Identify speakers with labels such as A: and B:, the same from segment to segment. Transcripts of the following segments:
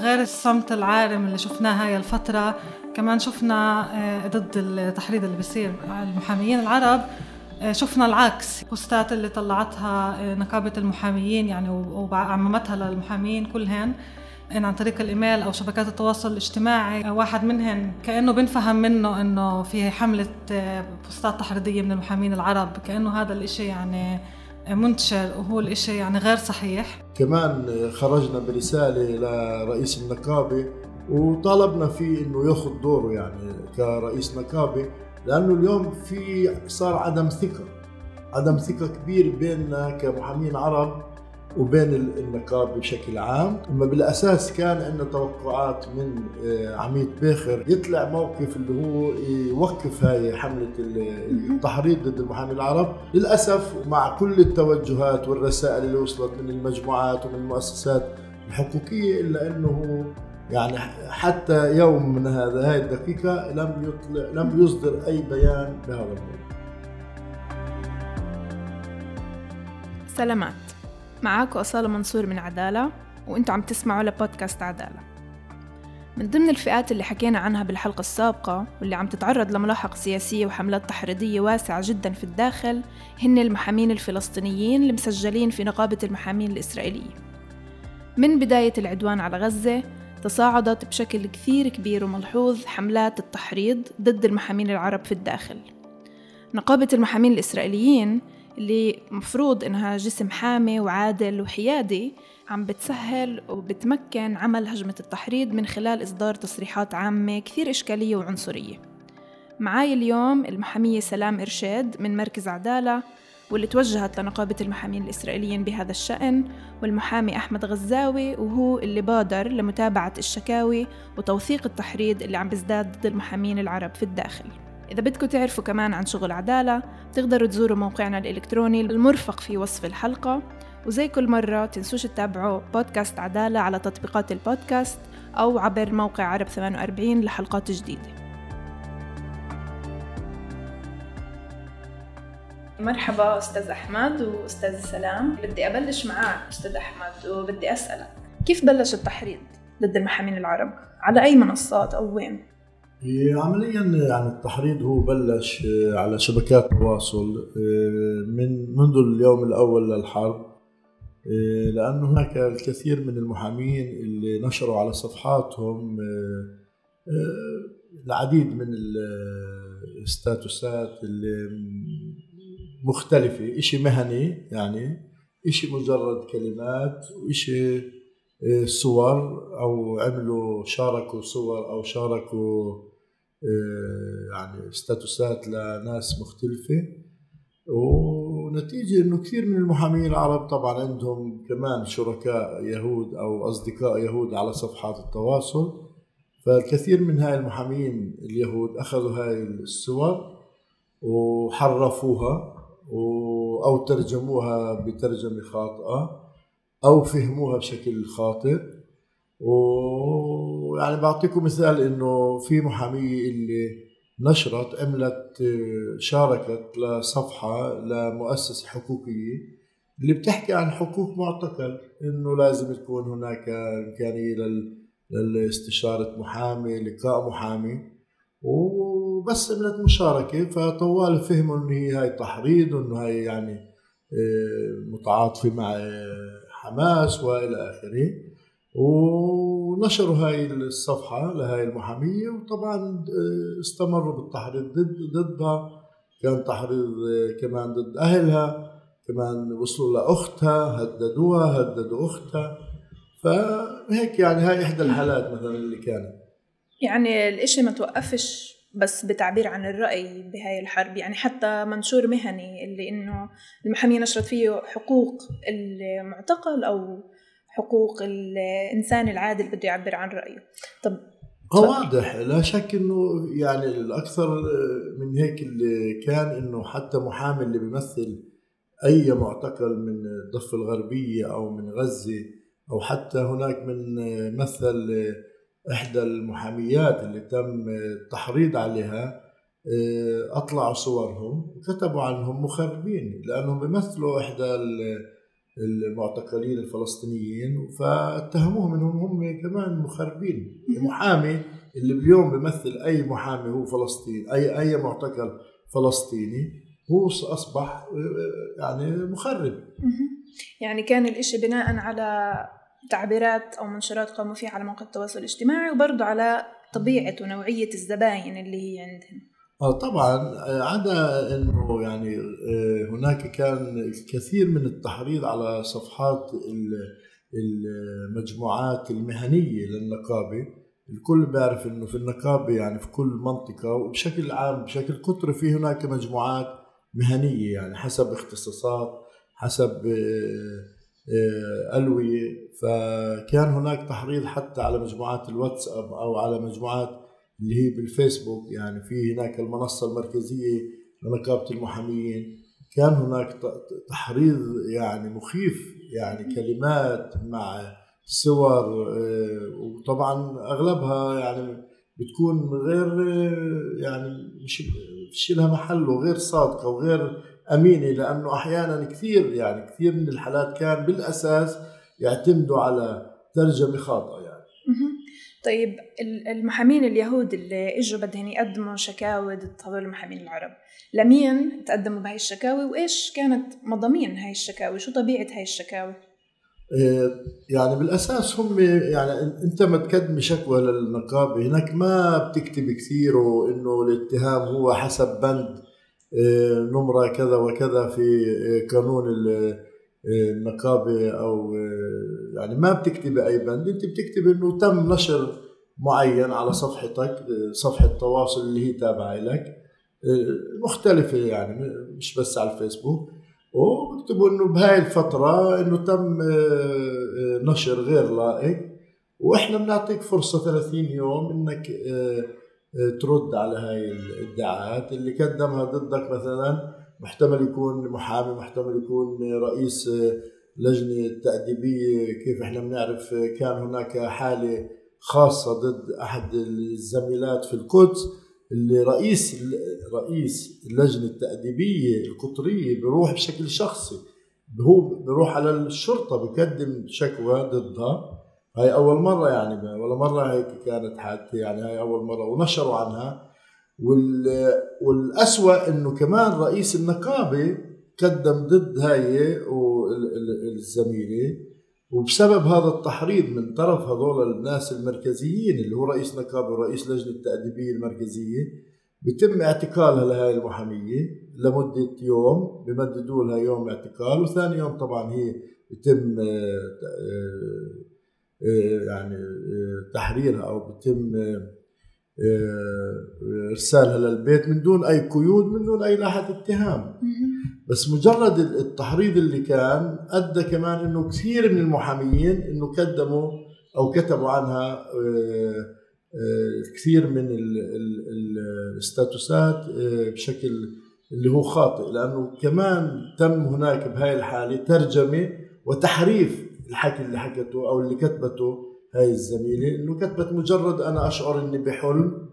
A: غير الصمت العارم اللي شفناه هاي الفترة كمان شفنا آه، ضد التحريض اللي بيصير المحاميين العرب آه، شفنا العكس. بوستات اللي طلعتها آه، نقابة المحاميين يعني وعممتها للمحامين كلهن إن عن طريق الإيميل أو شبكات التواصل الاجتماعي واحد منهن كأنه بنفهم منه إنه في حملة بوستات تحريضية من المحامين العرب كأنه هذا الإشي يعني منتشر وهو الإشي يعني غير صحيح.
B: كمان خرجنا برسالة لرئيس النقابة وطالبنا فيه إنه ياخذ دوره يعني كرئيس نقابة لأنه اليوم في صار عدم ثقة عدم ثقة كبير بيننا كمحامين عرب وبين النقابه بشكل عام. أما بالأساس كان عندنا توقعات من آه، عميد باخر يطلع موقف اللي هو يوقف هاي حملة التحريض ضد المحامين العرب. للأسف مع كل التوجهات والرسائل اللي وصلت من المجموعات ومن المؤسسات الحقوقية إلا إنه يعني حتى يوم من هذا هاي الدقيقة لم يطلع لم يصدر أي بيان بهذا الموضوع
C: سلامات. معاكم أصالة منصور من عدالة وانتوا عم تسمعوا لبودكاست عدالة. من ضمن الفئات اللي حكينا عنها بالحلقة السابقة واللي عم تتعرض لملاحقة سياسية وحملات تحريضية واسعة جدا في الداخل هن المحامين الفلسطينيين المسجلين في نقابة المحامين الإسرائيلية. من بداية العدوان على غزة تصاعدت بشكل كثير كبير وملحوظ حملات التحريض ضد المحامين العرب في الداخل. نقابة المحامين الإسرائيليين اللي مفروض إنها جسم حامي وعادل وحيادي عم بتسهل وبتمكن عمل هجمة التحريض من خلال إصدار تصريحات عامة كثير إشكالية وعنصرية. معاي اليوم المحامية سلام إرشاد من مركز عدالة واللي توجهت لنقابة المحامين الإسرائيليين بهذا الشأن والمحامي أحمد غزاوي وهو اللي بادر لمتابعة الشكاوي وتوثيق التحريض اللي عم بيزداد ضد المحامين العرب في الداخل. إذا بدكم تعرفوا كمان عن شغل عدالة تقدروا تزوروا موقعنا الإلكتروني المرفق في وصف الحلقة وزي كل مرة تنسوش تتابعوا بودكاست عدالة على تطبيقات البودكاست أو عبر موقع عرب 48 لحلقات جديدة مرحبا أستاذ أحمد وأستاذ سلام بدي أبلش معك أستاذ أحمد وبدي أسألك كيف بلش التحريض ضد المحامين العرب؟ على أي منصات أو وين؟
B: عمليا يعني التحريض هو بلش آه، على شبكات التواصل آه، من منذ اليوم الأول للحرب. آه، لأنه هناك الكثير من المحامين اللي نشروا على صفحاتهم العديد من الستاتوسات اللي مختلفة إشي مهني يعني إشي مجرد كلمات وإشي صور أو عملوا شاركوا صور أو شاركوا يعني ستاتوسات لناس مختلفة. ونتيجة إنه كثير من المحامين العرب طبعا عندهم كمان شركاء يهود أو أصدقاء يهود على صفحات التواصل. فالكثير من هاي المحامين اليهود أخذوا هاي الصور وحرفوها أو ترجموها بترجمة خاطئة أو فهموها بشكل خاطئ. ويعني بعطيكم مثال إنه في محاميه اللي نشرت عملت شاركت لصفحة لمؤسسة حقوقية اللي بتحكي عن حقوق معتقل إنه لازم تكون هناك امكانيه لاستشاره محامي لقاء محامي. وبس عملت مشاركة فطوال فهموا إنه هي هاي تحريض وإنه هاي يعني آه، متعاطفة مع حماس وإلى آخره. ونشروا هاي الصفحة لهاي المحامية وطبعا آه، استمروا بالتحريض ضد ضدها. كان تحريض آه، كمان ضد أهلها كمان وصلوا لأختها هددوها هددوا أختها. فهيك يعني هاي إحدى الحالات مثلا اللي كانت.
C: يعني الإشي ما توقفش بس بتعبير عن الرأي بهاي الحرب. يعني حتى منشور مهني اللي إنه المحامية نشرت فيه حقوق المعتقل أو حقوق الإنسان العادل بده يعبر عن رأيه. طب
B: واضح. لا شك إنه يعني الأكثر من هيك اللي كان إنه حتى محامي اللي بيمثل أي معتقل من الضفة الغربية أو من غزة أو حتى هناك من مثل إحدى المحاميات اللي تم التحريض عليها أطلعوا صورهم وكتبوا عنهم مخربين لأنهم بيمثلوا إحدى المعتقلين الفلسطينيين فاتهموهم إنهم هم كمان مخربين. المحامي اللي اليوم بيمثل أي محامي هو فلسطيني أي أي معتقل فلسطيني هو أصبح يعني مخرب.
C: يعني كان الإشي بناء على تعبيرات أو منشورات قاموا فيها على مواقع التواصل الاجتماعي وبرضه على طبيعة ونوعية الزباين اللي هي عندهم.
B: طبعا عدا إنه يعني آه، هناك كان الكثير من التحريض على صفحات المجموعات المهنية للنقابة. الكل بيعرف إنه في النقابة يعني في كل منطقة وبشكل عام بشكل قطري في هناك مجموعات مهنية يعني حسب اختصاصات حسب آه، آه، ألوية. فكان هناك تحريض حتى على مجموعات الواتساب أو على مجموعات اللي هي بالفيسبوك يعني في هناك المنصة المركزية لنقابة المحامين. كان هناك تحريض يعني مخيف يعني كلمات مع صور آه، وطبعا أغلبها يعني بتكون غير آه، يعني مش مش لها محل وغير صادقة وغير أمينة لأنه أحيانا كثير يعني كثير من الحالات كان بالأساس يعتمدوا على ترجمة خاطئة. يعني
C: طيب المحامين اليهود اللي إجوا بدهم يقدموا شكاوى ضد هذول المحامين العرب لمين تقدموا بهاي الشكاوي وإيش كانت مضامين هاي الشكاوي شو طبيعة هاي الشكاوي
B: إيه، يعني بالأساس هم يعني أنت ما تقدم شكوى للنقابة هناك ما بتكتب كثير وإنه الاتهام هو حسب بند إيه، نمرة كذا وكذا في إيه، قانون إيه، النقابة أو يعني ما بتكتب أي بند أنت بتكتب أنه تم نشر معين على صفحتك صفحة تواصل اللي هي تابعة لك. مختلفة يعني مش بس على الفيسبوك. وبكتبوا إنه بهاي الفترة إنه تم نشر غير لائق. وإحنا بنعطيك فرصة 30 يوم إنك ترد على هاي الادعاءات اللي قدمها ضدك مثلا. محتمل يكون محامي محتمل يكون رئيس لجنة تأديبية. كيف إحنا بنعرف كان هناك حالة خاصة ضد أحد الزميلات في القدس؟ اللي رئيس رئيس اللجنة التأديبية القطرية بيروح بشكل شخصي. هو بيروح على الشرطة بقدم شكوى ضدها. هاي أول مرة يعني ولا مرة هيك كانت حادثة يعني هاي أول مرة ونشروا عنها. وال والأسوأ إنه كمان رئيس النقابة قدم ضد هاي الزميلة وبسبب هذا التحريض من طرف هذول الناس المركزيين اللي هو رئيس نقابة ورئيس لجنة التأديبية المركزية بتم اعتقالها لهي المحامية لمدة يوم بمددوا لها يوم اعتقال وثاني يوم طبعا هي بتم آه، يعني آه، تحريرها أو بتم آه، ارسالها للبيت من دون أي قيود من دون أي لاحه اتهام. بس مجرد التحريض اللي كان أدى كمان إنه كثير من المحاميين إنه قدموا أو كتبوا عنها كثير من الاستاتوسات بشكل اللي هو خاطئ. لأنه كمان تم هناك بهاي الحالة ترجمة وتحريف الحكي اللي حكته أو اللي كتبته هاي الزميلة إنه كتبت مجرد أنا أشعر إني بحلم.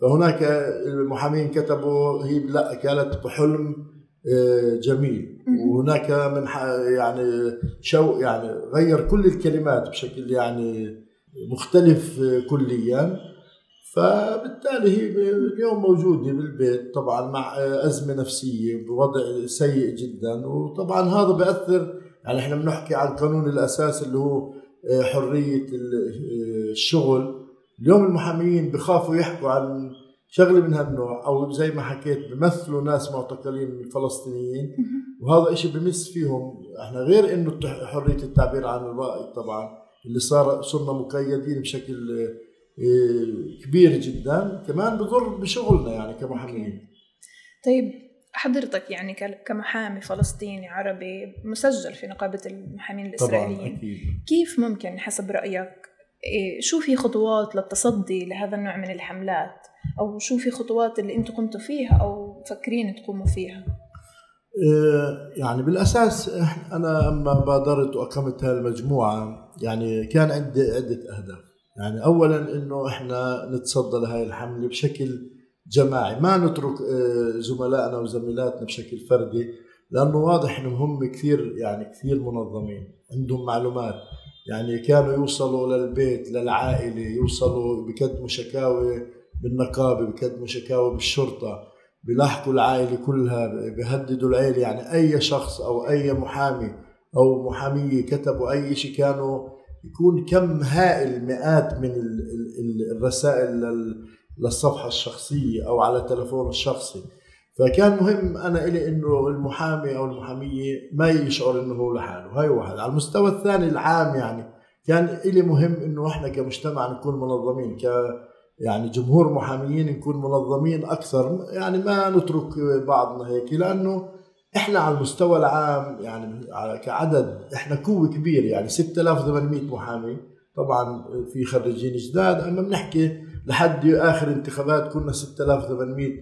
B: فهناك المحامين كتبوا هي لا كانت بحلم آه، جميل. وهناك من يعني شو يعني غير كل الكلمات بشكل يعني مختلف كليا. فبالتالي هي اليوم موجودة بالبيت طبعا مع أزمة نفسية بوضع سيء جدا. وطبعا هذا بيأثر يعني إحنا بنحكي عن قانون الأساس اللي هو آه، حرية آه، الشغل. اليوم المحامين بخافوا يحكوا عن شغلة من هالنوع أو زي ما حكيت بمثلوا ناس معتقلين من الفلسطينيين. وهذا إشي بمس فيهم. إحنا غير إنه حرية التعبير عن الرأي طبعا اللي صار صرنا مقيدين بشكل آه، كبير جدا كمان بضر بشغلنا يعني كمحامين.
C: طيب حضرتك يعني كمحامي فلسطيني عربي مسجل في نقابة المحامين الإسرائيليين. طبعا أكيد. كيف ممكن حسب رأيك إيه، شو في خطوات للتصدي لهذا النوع من الحملات؟ أو شو في خطوات اللي أنتم قمتوا فيها أو فكرين تقوموا فيها؟
B: إيه، يعني بالأساس أنا لما بادرت وأقمت هذه المجموعة يعني كان عندي عدة أهداف. يعني أولا أنه إحنا نتصدى لهذه الحملة بشكل جماعي. ما نترك آه، زملائنا وزميلاتنا بشكل فردي لأنه واضح إنهم هم كثير يعني كثير منظمين عندهم معلومات. يعني كانوا يوصلوا للبيت للعائلة يوصلوا بقدموا شكاوي بالنقابة بقدموا شكاوي بالشرطة بيلاحقوا العائلة كلها بيهددوا العيلة. يعني أي شخص أو أي محامي أو محامية كتبوا أي شيء كانوا يكون كم هائل مئات من الرسائل للصفحة الشخصية أو على التلفون الشخصي. فكان مهم أنا إلي إنه المحامي أو المحامية ما يشعر إنه هو لحاله. هاي واحد. على المستوى الثاني العام يعني كان إلي مهم إنه إحنا كمجتمع نكون منظمين ك يعني جمهور محاميين نكون منظمين أكثر. يعني ما نترك بعضنا هيك لأنه إحنا على المستوى العام يعني كعدد إحنا قوة كبير يعني 6800 محامي. طبعا في خريجين جداد. أما بنحكي لحد آخر انتخابات كنا 6800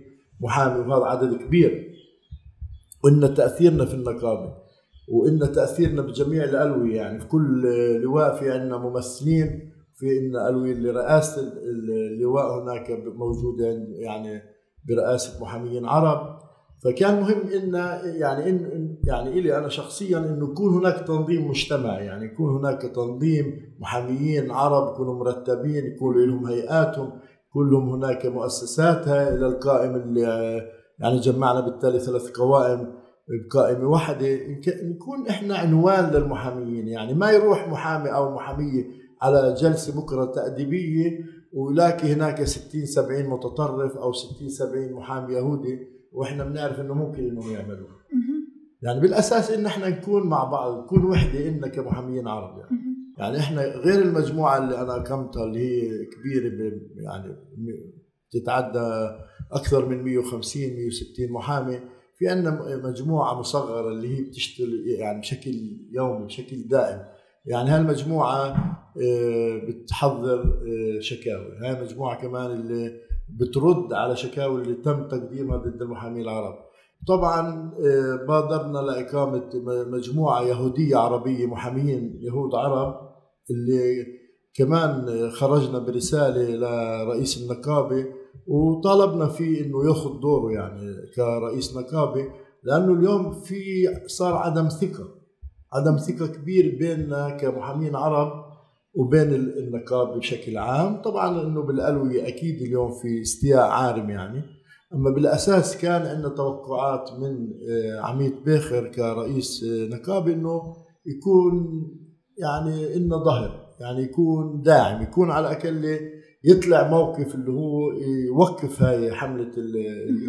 B: محامي وهذا عدد كبير. وإن تأثيرنا في النقابة وإن تأثيرنا بجميع الألوية يعني في كل لواء في عندنا ممثلين في ان ألوية لرئاسة اللواء هناك موجودة يعني برئاسة محاميين عرب. فكان مهم إن يعني إن يعني إلي أنا شخصيا إنه يكون هناك تنظيم مجتمعي يعني يكون هناك تنظيم محاميين عرب يكونوا مرتبين يكون لهم هيئاتهم يكون لهم هناك مؤسساتها إلى القائم اللي يعني جمعنا بالتالي ثلاث قوائم بقائمة واحدة. نكون إحنا عنوان للمحاميين يعني ما يروح محامي أو محامية على جلسة بكرة تأديبية ويلاقي هناك 60 70 متطرف أو 60 70 محامي يهودي. وإحنا بنعرف إنه ممكن إنهم يعملوها يعني بالأساس إن إحنا نكون مع بعض نكون وحدة إن كمحاميين عرب يعني. يعني إحنا غير المجموعة اللي أنا اقمتها اللي هي كبيرة يعني تتعدى أكثر من 150 160 محامي في عندنا مجموعة مصغرة اللي هي بتشتغل يعني بشكل يومي بشكل دائم. يعني هالمجموعة آه، بتحضر آه، شكاوي. هاي مجموعة كمان اللي بترد على شكاوي اللي تم تقديمها ضد المحامين العرب. طبعا آه، بادرنا لإقامة مجموعة يهودية عربية محامين يهود عرب اللي كمان خرجنا برسالة لرئيس النقابة وطالبنا فيه إنه ياخذ دوره يعني كرئيس نقابة لأنه اليوم في صار عدم ثقة عدم ثقة كبير بيننا كمحامين عرب وبين النقابه بشكل عام. طبعا إنه بالألوية أكيد اليوم في استياء عارم يعني. أما بالأساس كان عندنا توقعات من آه، عميد بيخر كرئيس آه، نقابه إنه يكون يعني إنه ظهر يعني يكون داعم يكون على الأقل يطلع موقف اللي هو يوقف هاي حملة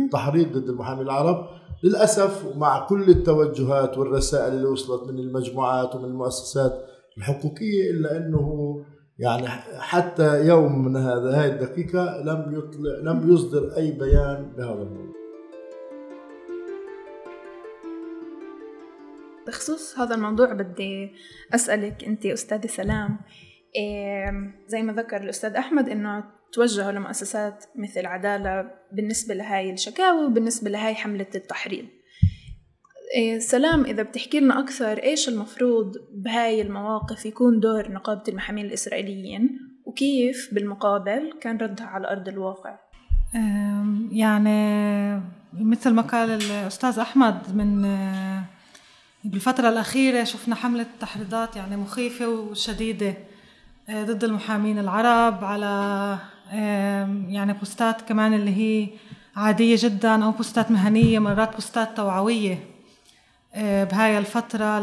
B: التحريض ضد المحامي العرب. للأسف ومع كل التوجهات والرسائل اللي وصلت من المجموعات ومن المؤسسات الحقوقية إلا إنه يعني حتى يوم من هذا هاي الدقيقة لم يطلع لم يصدر أي بيان بهذا الموضوع
C: بخصوص هذا الموضوع بدي أسألك أنت أستاذة سلام إيه زي ما ذكر الأستاذ أحمد إنه توجهوا لمؤسسات مثل عدالة بالنسبة لهاي الشكاوي وبالنسبة لهاي حملة التحريض سلام إذا بتحكي لنا أكثر إيش المفروض بهاي المواقف يكون دور نقابة المحامين الإسرائيليين؟ وكيف بالمقابل كان ردها على أرض الواقع؟
A: يعني مثل ما قال الأستاذ أحمد من آه، بالفترة الأخيرة شفنا حملة تحريضات يعني مخيفة وشديدة آه، ضد المحامين العرب على يعني بوستات كمان اللي هي عادية جدا أو بوستات مهنية مرات بوستات توعوية. بهاي الفترة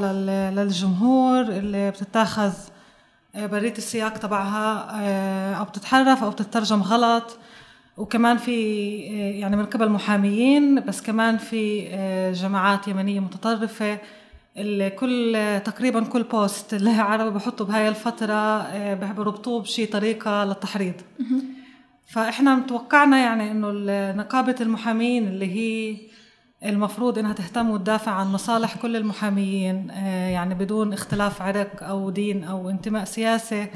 A: للجمهور اللي بتتاخذ آه، برية السياق تبعها آه، أو بتتحرف أو بتترجم غلط. وكمان في يعني من قبل محاميين بس كمان في جماعات يمنية متطرفة اللي كل تقريبا كل بوست اللي عربي بحطوا بهاي الفترة بربطوه بشي طريقة للتحريض. فإحنا متوقعنا يعني إنه نقابة المحامين اللي هي المفروض إنها تهتم وتدافع عن مصالح كل المحاميين آه، يعني بدون اختلاف عرق أو دين أو انتماء سياسي.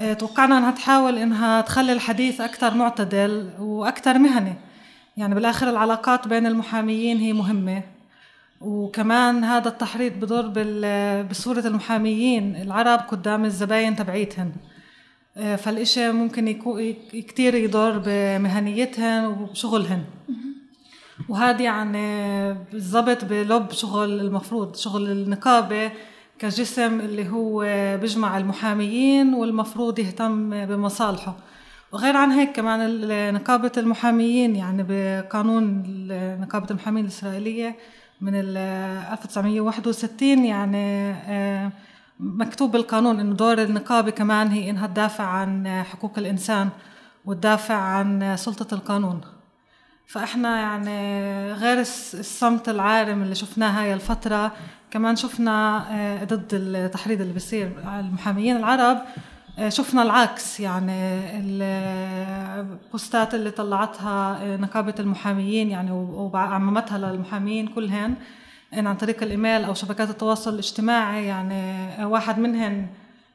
A: آه، توقعنا إنها تحاول إنها تخلي الحديث أكثر معتدل وأكثر مهني. يعني بالآخر العلاقات بين المحاميين هي مهمة. وكمان هذا التحريض بضر بصورة المحاميين. العرب قدام الزباين تبعيتهن. آه، فالإشي ممكن يكون كتير يضر بمهنيتهن وبشغلهن. وهذا يعني بالضبط بلب شغل المفروض شغل النقابة كجسم اللي هو بيجمع المحاميين والمفروض يهتم بمصالحه. وغير عن هيك كمان نقابة المحاميين يعني بقانون نقابة المحامين الإسرائيلية من 1961 يعني آه، مكتوب بالقانون إنه دور النقابة كمان هي إنها تدافع عن حقوق الإنسان وتدافع عن سلطة القانون. فإحنا يعني غير الصمت العارم اللي شفناه هاي الفترة كمان شفنا آه، ضد التحريض اللي بيصير المحاميين العرب آه، شفنا العكس يعني البوستات اللي طلعتها آه، نقابة المحاميين يعني وعممتها للمحامين كلهن عن طريق الإيميل أو شبكات التواصل الاجتماعي يعني واحد منهن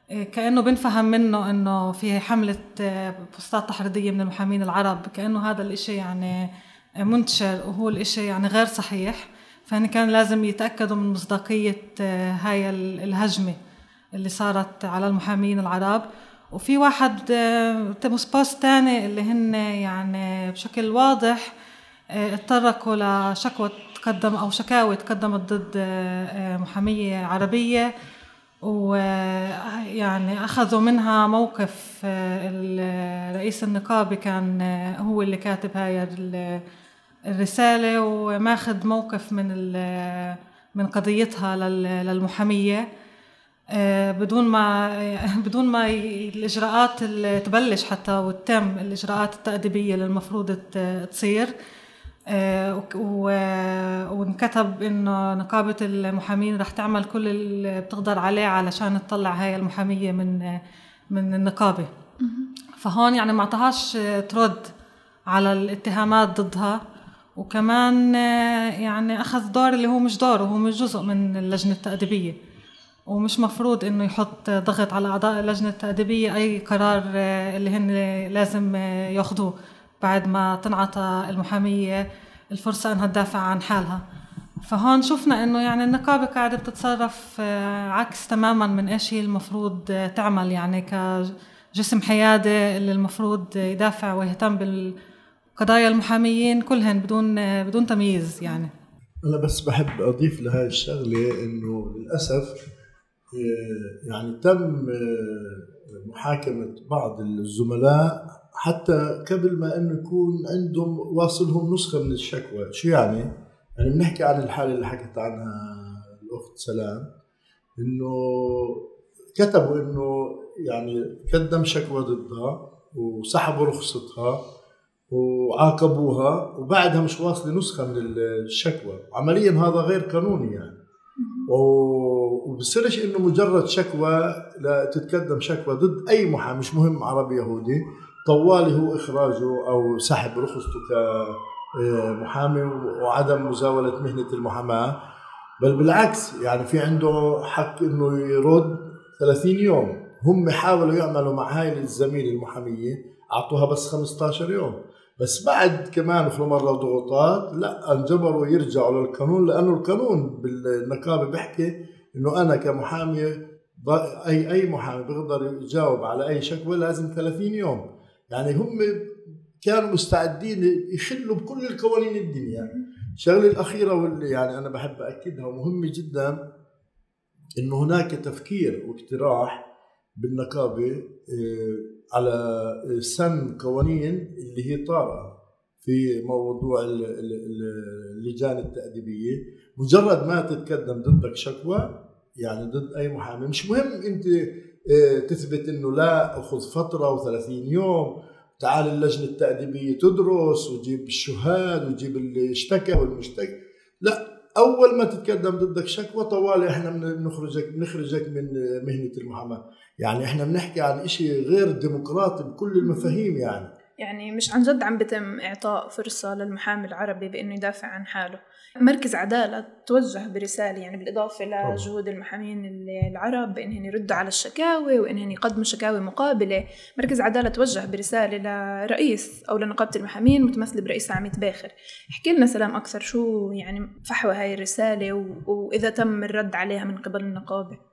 A: كأنه بنفهم منه إنه في حملة بوستات تحريضية من المحامين العرب كأنه هذا الإشي يعني منتشر وهو الإشي يعني غير صحيح فهن كان لازم يتأكدوا من مصداقية هاي الهجمة اللي صارت على المحامين العرب. وفي واحد بوست تاني اللي هن يعني بشكل واضح اتطرقوا لشكوى تقدم أو شكاوي تقدمت ضد محامية عربية. ويعني أخذوا منها موقف الرئيس النقابي كان هو اللي كاتب هاي الرسالة وماخذ موقف من من قضيتها للمحامية. آه، بدون ما بدون ما الإجراءات اللي تبلش حتى وتتم الإجراءات التأديبية اللي المفروض تصير. آه، وانكتب إنه نقابة المحامين رح تعمل كل اللي بتقدر عليه علشان تطلع هاي المحامية من من النقابة. فهون يعني ما اعطاهاش ترد على الاتهامات ضدها. وكمان آه، يعني أخذ دور اللي هو مش دوره هو مش جزء من اللجنة التأديبية. ومش مفروض إنه يحط ضغط على أعضاء اللجنة التأديبية أي قرار آه، اللي هن لازم آه، ياخذوه بعد ما تنعطى المحامية الفرصة إنها تدافع عن حالها. فهون شفنا إنه يعني النقابة قاعدة بتتصرف عكس تماما من إيش هي المفروض تعمل. يعني كجسم حيادي اللي المفروض يدافع ويهتم بالقضايا المحاميين كلهن بدون بدون تمييز يعني.
B: أنا بس بحب أضيف لهذه الشغلة إنه للأسف يعني تم محاكمة بعض الزملاء حتى قبل ما إنه يكون عندهم واصلهم نسخة من الشكوى. شو يعني؟ يعني بنحكي عن الحالة اللي حكت عنها الأخت سلام إنه كتبوا إنه يعني قدم شكوى ضدها وسحبوا رخصتها. وعاقبوها وبعدها مش واصلة نسخة من الشكوى. عمليا هذا غير قانوني يعني. وبصيرش إنه مجرد شكوى لا تتقدم شكوى ضد أي محامي مش مهم عربي يهودي. طوالي هو إخراجه أو سحب رخصته كمحامي وعدم مزاولة مهنة المحاماة. بل بالعكس يعني في عنده حق إنه يرد 30 يوم. هم حاولوا يعملوا مع هاي الزميلة المحامية أعطوها بس 15 يوم. بس بعد كمان في مرة ضغوطات لا انجبروا يرجعوا للقانون لأنه القانون بالنقابة بيحكي إنه أنا كمحامي أي أي محامي بيقدر يجاوب على أي شكوى لازم 30 يوم. يعني هم كانوا مستعدين يخلوا بكل القوانين الدنيا. الشغلة الأخيرة واللي يعني أنا بحب اكدها ومهمة جدا إنه هناك تفكير واقتراح بالنقابة آه، على سن قوانين اللي هي طارئة في موضوع اللجان التأديبية. مجرد ما تتقدم ضدك شكوى يعني ضد أي محامي. مش مهم أنت آه، تثبت أنه لا أخذ فترة و30 يوم تعال اللجنة التأديبية تدرس وتجيب الشهاد وتجيب اللي اشتكى والمشتكى. لا أول ما تتقدم ضدك شكوى طوالي إحنا بنخرجك بنخرجك من مهنة المحاماه يعني إحنا بنحكي عن شيء غير ديمقراطي بكل المفاهيم يعني.
C: يعني مش عن جد عم بتم إعطاء فرصة للمحامي العربي بأنه يدافع عن حاله. مركز عدالة توجه برسالة يعني بالإضافة لجهود المحامين العرب بأنهم يردوا على الشكاوي وأنهم يقدموا شكاوي مقابلة. مركز عدالة توجه برسالة لرئيس أو لنقابة المحامين متمثلة برئيس عميد باخر. احكي لنا سلام أكثر شو يعني فحوى هاي الرسالة وإذا تم الرد عليها من قبل النقابة؟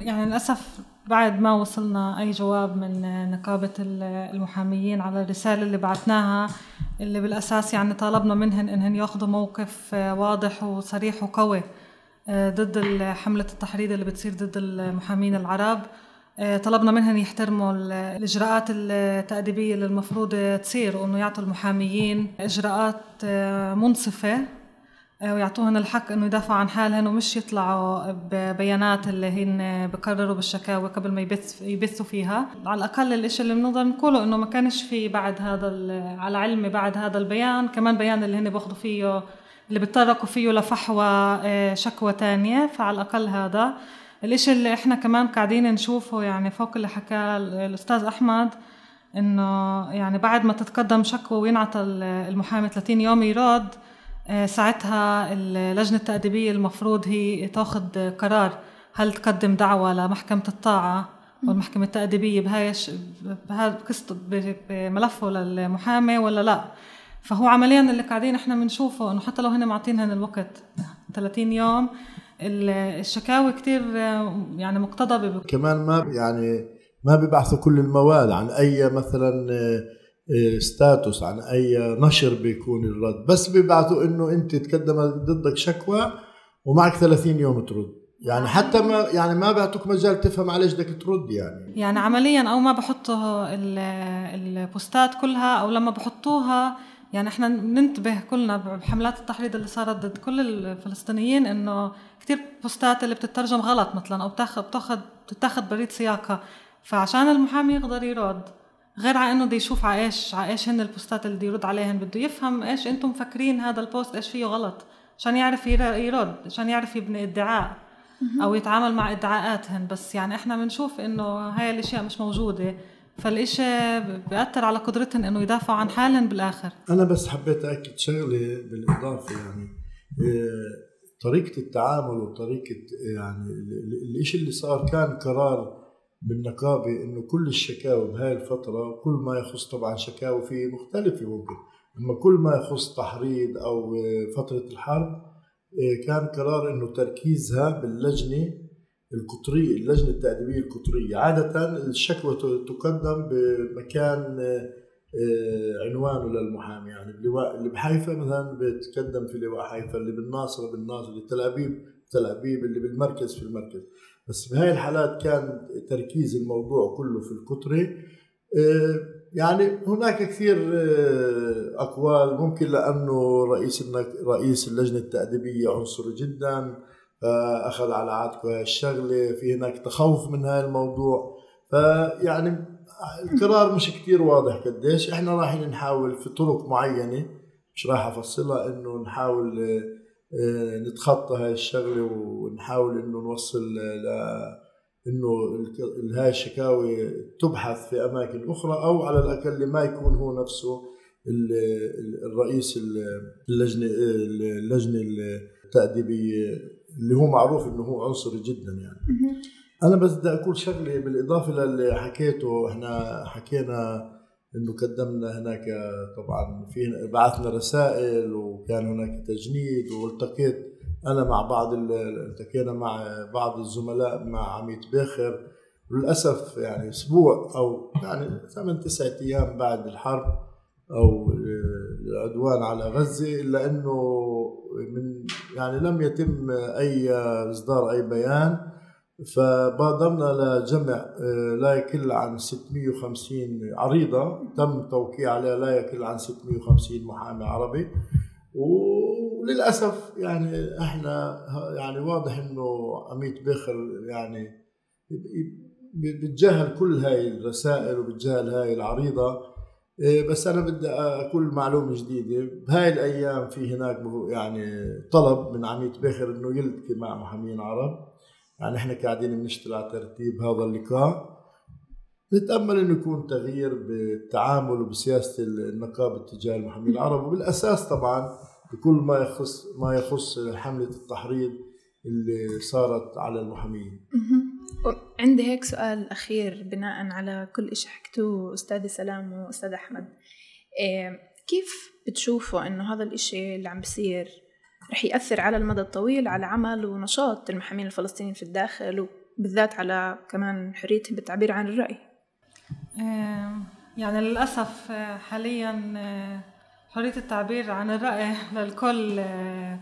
A: يعني للأسف بعد ما وصلنا أي جواب من نقابة المحاميين على الرسالة اللي بعثناها اللي بالأساس يعني طالبنا منهن إنهن ياخذوا موقف واضح وصريح وقوي ضد حملة التحريض اللي بتصير ضد المحامين العرب. طلبنا منهم يحترموا الإجراءات التأديبية اللي المفروض تصير وإنه يعطوا المحاميين إجراءات منصفة آه، ويعطوهن الحق إنه يدافعوا عن حالهن ومش يطلعوا ببيانات اللي هن بقرروا بالشكاوى قبل ما يبث يبثوا فيها. على الأقل الإشي اللي بنقدر نقوله إنه ما كانش في بعد هذا على علمي بعد هذا البيان كمان بيان اللي هن باخذوا فيه اللي بيتطرقوا فيه لفحوى آه، شكوى تانية. فعلى الأقل هذا. الإشي اللي إحنا كمان قاعدين نشوفه يعني فوق اللي حكاه الأستاذ أحمد إنه يعني بعد ما تتقدم شكوى وينعطى المحامي 30 يوم يرد آه، ساعتها اللجنة التأديبية المفروض هي تاخذ قرار هل تقدم دعوة لمحكمة الطاعة والمحكمة التأديبية بهاي بهذا قصته بملفه للمحامي ولا لا. فهو عمليا اللي قاعدين إحنا بنشوفه إنه حتى لو هن معطينهن الوقت 30 يوم الشكاوي كتير آه، يعني مقتضبة
B: كمان ما يعني ما بيبعثوا كل المواد عن أي مثلا آه، ستاتوس عن أي نشر بيكون الرد. بس بيبعثوا إنه أنت تقدم ضدك شكوى ومعك 30 يوم ترد. يعني حتى ما يعني ما بيعطوك مجال تفهم على إيش بدك ترد يعني.
A: يعني عمليا أو ما بحطوا البوستات كلها أو لما بحطوها يعني إحنا ننتبه كلنا بحملات التحريض اللي صارت ضد كل الفلسطينيين إنه كثير بوستات اللي بتترجم غلط مثلا أو بتاخذ بتاخذ بتاخذ بريد سياقها. فعشان المحامي يقدر يرد غير على إنه بده يشوف على إيش على إيش هن البوستات اللي بده يرد عليهن بده يفهم إيش أنتم مفكرين هذا البوست إيش فيه غلط. عشان يعرف يرد عشان يعرف يبني ادعاء أو يتعامل مع ادعاءاتهن. بس يعني إحنا بنشوف إنه هاي الأشياء مش موجودة. فالإشي بيأثر على قدرتهم إنه يدافعوا عن حالهم بالآخر.
B: أنا بس حبيت أكد شغلة بالإضافة يعني. إيه، طريقة التعامل وطريقة يعني الإشي اللي صار كان قرار بالنقابة إنه كل الشكاوى بهاي الفترة كل ما يخص طبعا شكاوى في مختلفة ممكن. أما كل ما يخص تحريض أو فترة الحرب إيه، كان قرار إنه تركيزها باللجنة القطرية اللجنة التأديبية القطرية. عادة الشكوى تقدم بمكان إيه، عنوانه للمحامي. يعني اللواء اللي بحيفا مثلا بتقدم في لواء حيفا اللي بالناصرة بالناصرة اللي تل أبيب تل أبيب اللي بالمركز في المركز. بس بهاي الحالات كان تركيز الموضوع كله في القطري. آه، يعني هناك كثير آه، أقوال. ممكن لأنه رئيس رئيس اللجنة التأديبية عنصري جدا فأخذ على عاتقه هاي الشغلة. في هناك تخوف من هاي الموضوع. فيعني القرار مش كثير واضح قديش. إحنا رايحين نحاول في طرق معينة مش راح أفصلها إنه نحاول آه، نتخطى هاي الشغلة ونحاول إنه نوصل ل إنه هاي الشكاوي تبحث في أماكن أخرى أو على الأقل ما يكون هو نفسه الرئيس اللجنه اللجنة التأديبية اللي هو معروف إنه هو عنصري جدا يعني. أنا بس بدي أقول شغلة بالإضافة للي حكيته إحنا حكينا إنه قدمنا هناك طبعا في بعثنا رسائل وكان هناك تجنيد والتقيت أنا مع بعض التقينا مع بعض الزملاء مع عميد باخر وللاسف يعني أسبوع أو يعني ثمان تسعة أيام بعد الحرب أو العدوان على غزة الا انه من يعني لم يتم أي إصدار أي بيان. فبادرنا لجمع آه، لا يقل عن 650 عريضة. تم توقيع عليها لا يقل عن 650 محامي عربي. وللأسف يعني إحنا يعني واضح إنه عميد بخر يعني بتجاهل كل هاي الرسائل وبتجاهل هاي العريضة. آه، بس أنا بدي أقول معلومة جديدة. بهاي الأيام في هناك يعني طلب من عميد بخر إنه يلتقي مع محامين عرب. يعني إحنا قاعدين بنشتغل على ترتيب هذا اللقاء نتأمل إنه يكون تغيير بالتعامل وبسياسة النقابة تجاه المحامين العرب وبالأساس طبعا بكل ما يخص ما يخص حملة التحريض اللي صارت على المحامين.
C: عندي هيك سؤال أخير بناء على كل شيء حكيتوه أستاذ سلام وأستاذ أحمد. إيه، كيف بتشوفوا إنه هذا الإشي اللي عم بصير رح يأثر على المدى الطويل على عمل ونشاط المحامين الفلسطينيين في الداخل وبالذات على كمان حريتهم بالتعبير عن الرأي.
A: يعني للأسف حاليا حرية التعبير عن الرأي للكل آه،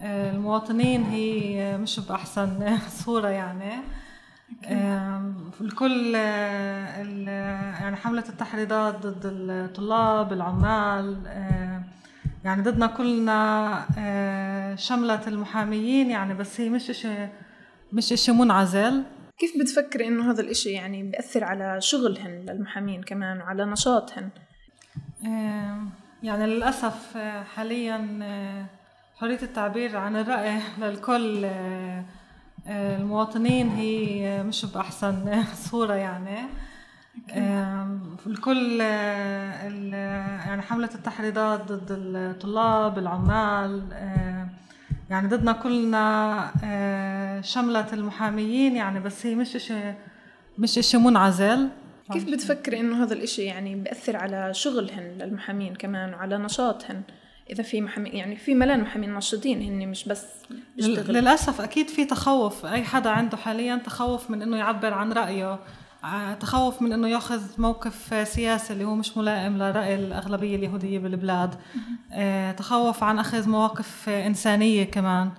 A: آه، المواطنين هي مش بأحسن صورة يعني. الكل يعني حملة التحريضات ضد الطلاب العمال يعني ضدنا كلنا شملت المحاميين يعني بس هي مش اشي مش إشي منعزل.
C: كيف بتفكري إنه هذا الإشي يعني بيأثر على شغلهن للمحامين كمان وعلى نشاطهن؟
A: يعني للأسف حاليا حرية التعبير عن الرأي للكل المواطنين هي مش بأحسن صورة يعني. الكل يعني حملة التحريضات ضد الطلاب العمال يعني ضدنا كلنا شملت المحاميين يعني بس هي مش إشي مش إشي منعزل.
C: كيف بتفكري إنه هذا الإشي يعني بيأثر على شغلهن للمحامين كمان وعلى نشاطهن؟ إذا في محامي يعني في ملان محامين ناشطين هن مش بس
A: بيشتغلوا. للأسف أكيد في تخوف. أي حدا عنده حاليا تخوف من إنه يعبر عن رأيه. آه، تخوف من إنه ياخذ موقف سياسي اللي هو مش ملائم لرأي الأغلبية اليهودية بالبلاد. آه، تخوف عن أخذ مواقف إنسانية كمان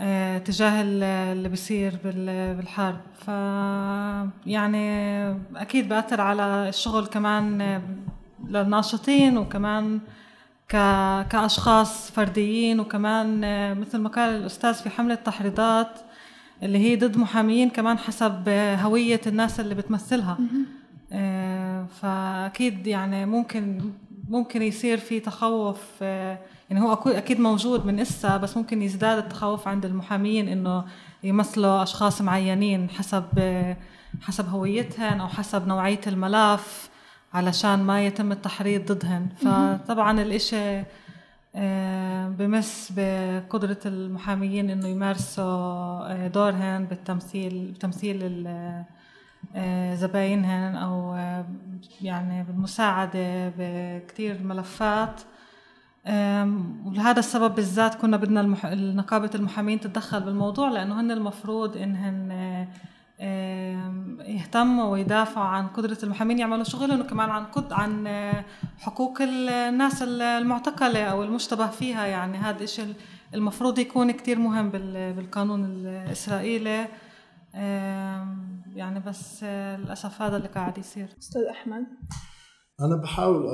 A: آه، تجاه اللي بيصير بالحرب. ف يعني أكيد بأثر على الشغل كمان للناشطين وكمان ك... كأشخاص فرديين وكمان مثل ما قال الأستاذ في حملة تحريضات اللي هي ضد محاميين كمان حسب هوية الناس اللي بتمثلها. آه، فأكيد يعني ممكن ممكن يصير في تخوف آه، يعني هو أكيد موجود من إسا بس ممكن يزداد التخوف عند المحامين إنه يمثلوا أشخاص معينين حسب حسب هويتهم أو حسب نوعية الملف علشان ما يتم التحريض ضدهن. فطبعا الإشي آه، بمس بقدرة المحاميين إنه يمارسوا آه، دورهن بالتمثيل بتمثيل آه، زباينهن أو يعني بالمساعدة بكتير ملفات. ولهذا السبب بالذات كنا بدنا نقابة المحامين تتدخل بالموضوع لأنه هن المفروض إنهن يهتموا ويدافعوا عن قدرة المحامين يعملوا شغلهم وكمان عن قد عن حقوق الناس المعتقلة أو المشتبه فيها. يعني هذا الشيء المفروض يكون كتير مهم بالقانون الإسرائيلي. يعني بس للأسف هذا اللي قاعد يصير.
C: أستاذ أحمد.
B: أنا بحاول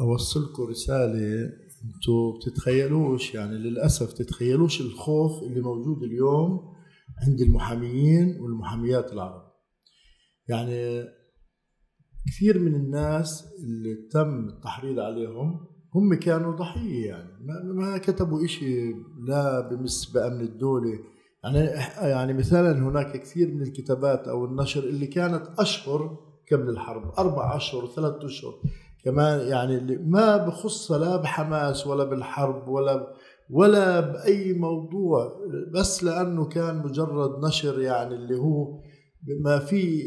B: أوصلكم رسالة أنتم بتتخيلوش يعني للأسف تتخيلوش الخوف اللي موجود اليوم عند المحاميين والمحاميات العرب. يعني كثير من الناس اللي تم التحريض عليهم هم كانوا ضحية يعني. ما كتبوا إشي لا بمس بأمن الدولة. يعني يعني مثلا هناك كثير من الكتابات أو النشر اللي كانت أشهر قبل الحرب؟ أربع أشهر ثلاثة أشهر. كمان يعني اللي ما بخص لا بحماس ولا بالحرب ولا ولا بأي موضوع بس لأنه كان مجرد نشر يعني اللي هو ما في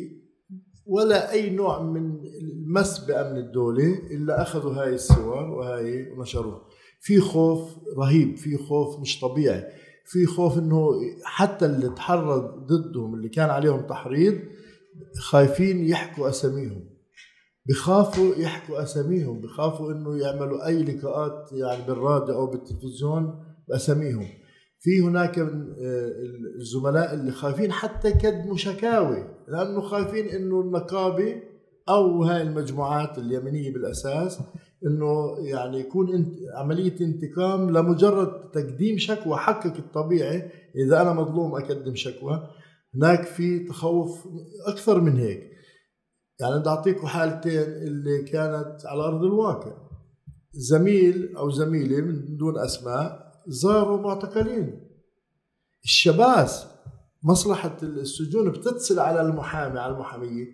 B: ولا أي نوع من المس بأمن الدولة إلا أخذوا هاي الصور وهاي ونشروها. في خوف رهيب في خوف مش طبيعي. في خوف إنه حتى اللي تحرض ضدهم اللي كان عليهم تحريض خايفين يحكوا أساميهم. بخافوا يحكوا أساميهم بخافوا إنه يعملوا أي لقاءات يعني بالراديو أو بالتلفزيون بأساميهم. في هناك آه، الزملاء اللي خايفين حتى يقدموا شكاوي لأنه خايفين إنه النقابة أو هاي المجموعات اليمنيه بالأساس إنه يعني يكون انت عملية انتقام لمجرد تقديم شكوى حقك الطبيعي إذا أنا مظلوم أقدم شكوى. هناك في تخوف أكثر من هيك. يعني بدي أعطيكم حالتين اللي كانت على أرض الواقع. زميل أو زميلة من دون أسماء زاروا معتقلين. الشباس مصلحة السجون بتتصل على المحامي على المحامية.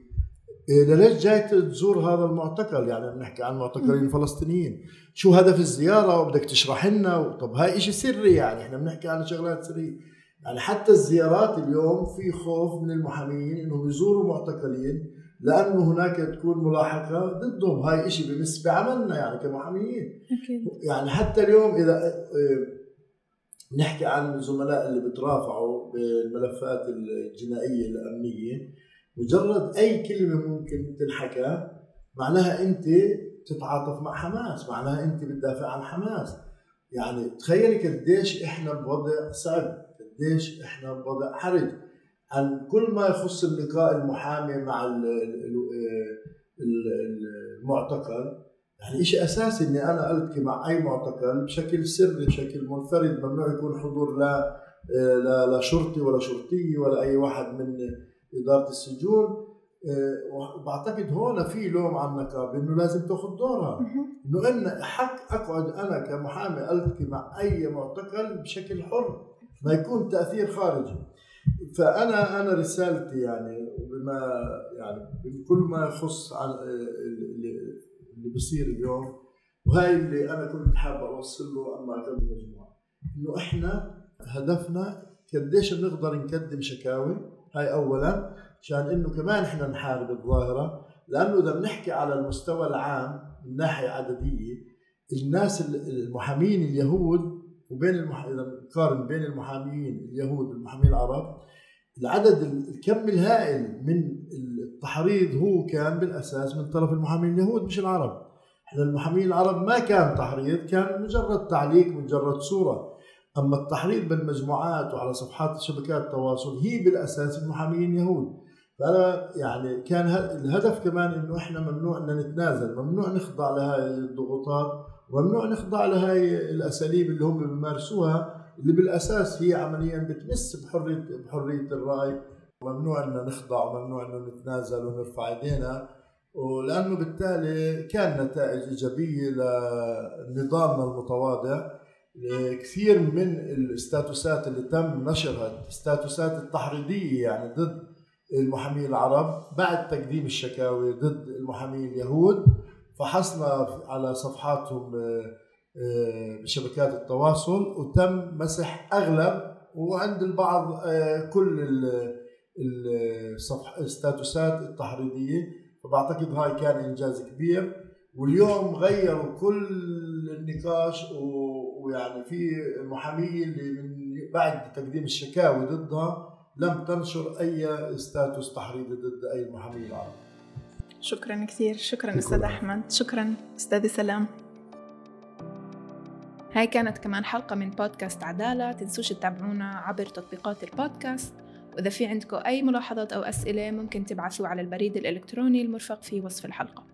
B: إيه ليش جاي تزور هذا المعتقل؟ يعني بنحكي عن معتقلين فلسطينيين. شو هدف الزيارة؟ وبدك تشرح لنا؟ طب هاي إشي سري يعني إحنا بنحكي عن شغلات سرية. يعني حتى الزيارات اليوم في خوف من المحاميين إنهم يزوروا معتقلين. لأنه هناك تكون ملاحقة ضدهم. هاي شيء بمس بعملنا يعني كمحاميين. أكيد. يعني حتى اليوم إذا آه، نحكي عن الزملاء اللي بترافعوا بالملفات الجنائية الأمنية مجرد أي كلمة ممكن تنحكى معناها أنت تتعاطف مع حماس معناها أنت بتدافع عن حماس. يعني تخيلي قديش إحنا بوضع صعب قديش إحنا بوضع حرج. عن كل ما يخص اللقاء المحامي مع المعتقل يعني شيء أساسي إني أنا ألتقي مع أي معتقل بشكل سري بشكل منفرد ممنوع يكون حضور لا لا لا شرطي ولا شرطيه ولا أي واحد من إدارة السجون. وبعتقد هون في لوم على النقابه إنه لازم تاخذ دورها. إنه إن حق أقعد أنا كمحامي ألتقي مع أي معتقل بشكل حر ما يكون تأثير خارجي. فأنا أنا رسالتي يعني بما يعني بكل ما يخص عن اللي بصير اليوم وهاي اللي أنا كنت حابب أوصل له أما قبل المجموعه إنه إحنا هدفنا قديش بنقدر نقدم شكاوي هاي اولا عشان إنه كمان إحنا نحارب الظاهرة لأنه إذا بنحكي على المستوى العام من ناحية عددية الناس المحامين اليهود وبين المح... اذا نقارن بين المحامين اليهود والمحامين العرب العدد الكم الهائل من التحريض هو كان بالأساس من طرف المحامين اليهود مش العرب. إحنا المحامين العرب ما كان تحريض كان مجرد تعليق مجرد صورة. أما التحريض بالمجموعات وعلى صفحات شبكات التواصل هي بالأساس المحامين اليهود. فأنا يعني كان الهدف كمان إنه إحنا ممنوع ان نتنازل ممنوع نخضع لهي الضغوطات. وممنوع نخضع لهي الأساليب اللي هم بيمارسوها اللي بالأساس هي عمليا بتمس بحريه بحرية الرأي. وممنوع أن نخضع وممنوع أن نتنازل ونرفع إيدينا. ولأنه بالتالي كان نتائج إيجابية لنظامنا المتواضع. كثير من الستاتوسات اللي تم نشرها الستاتوسات التحريضية يعني ضد المحامين العرب بعد تقديم الشكاوي ضد المحامين اليهود فحصنا على صفحاتهم بشبكات التواصل وتم مسح أغلب وعند البعض كل الصفح الستاتوسات التحريضيه فبعتقد هاي كان إنجاز كبير. واليوم غيروا كل النقاش ويعني في محامية اللي من بعد تقديم الشكاوي ضدها لم تنشر أي ستاتوس تحريضي ضد أي محامي العرب
C: شكرا كثير. شكرا أستاذ أحمد. شكرا أستاذ سلام. هاي كانت كمان حلقة من بودكاست عدالة. تنسوش تتابعونا عبر تطبيقات البودكاست. وإذا في عندكم أي ملاحظات أو أسئلة ممكن تبعثوا على البريد الإلكتروني المرفق في وصف الحلقة.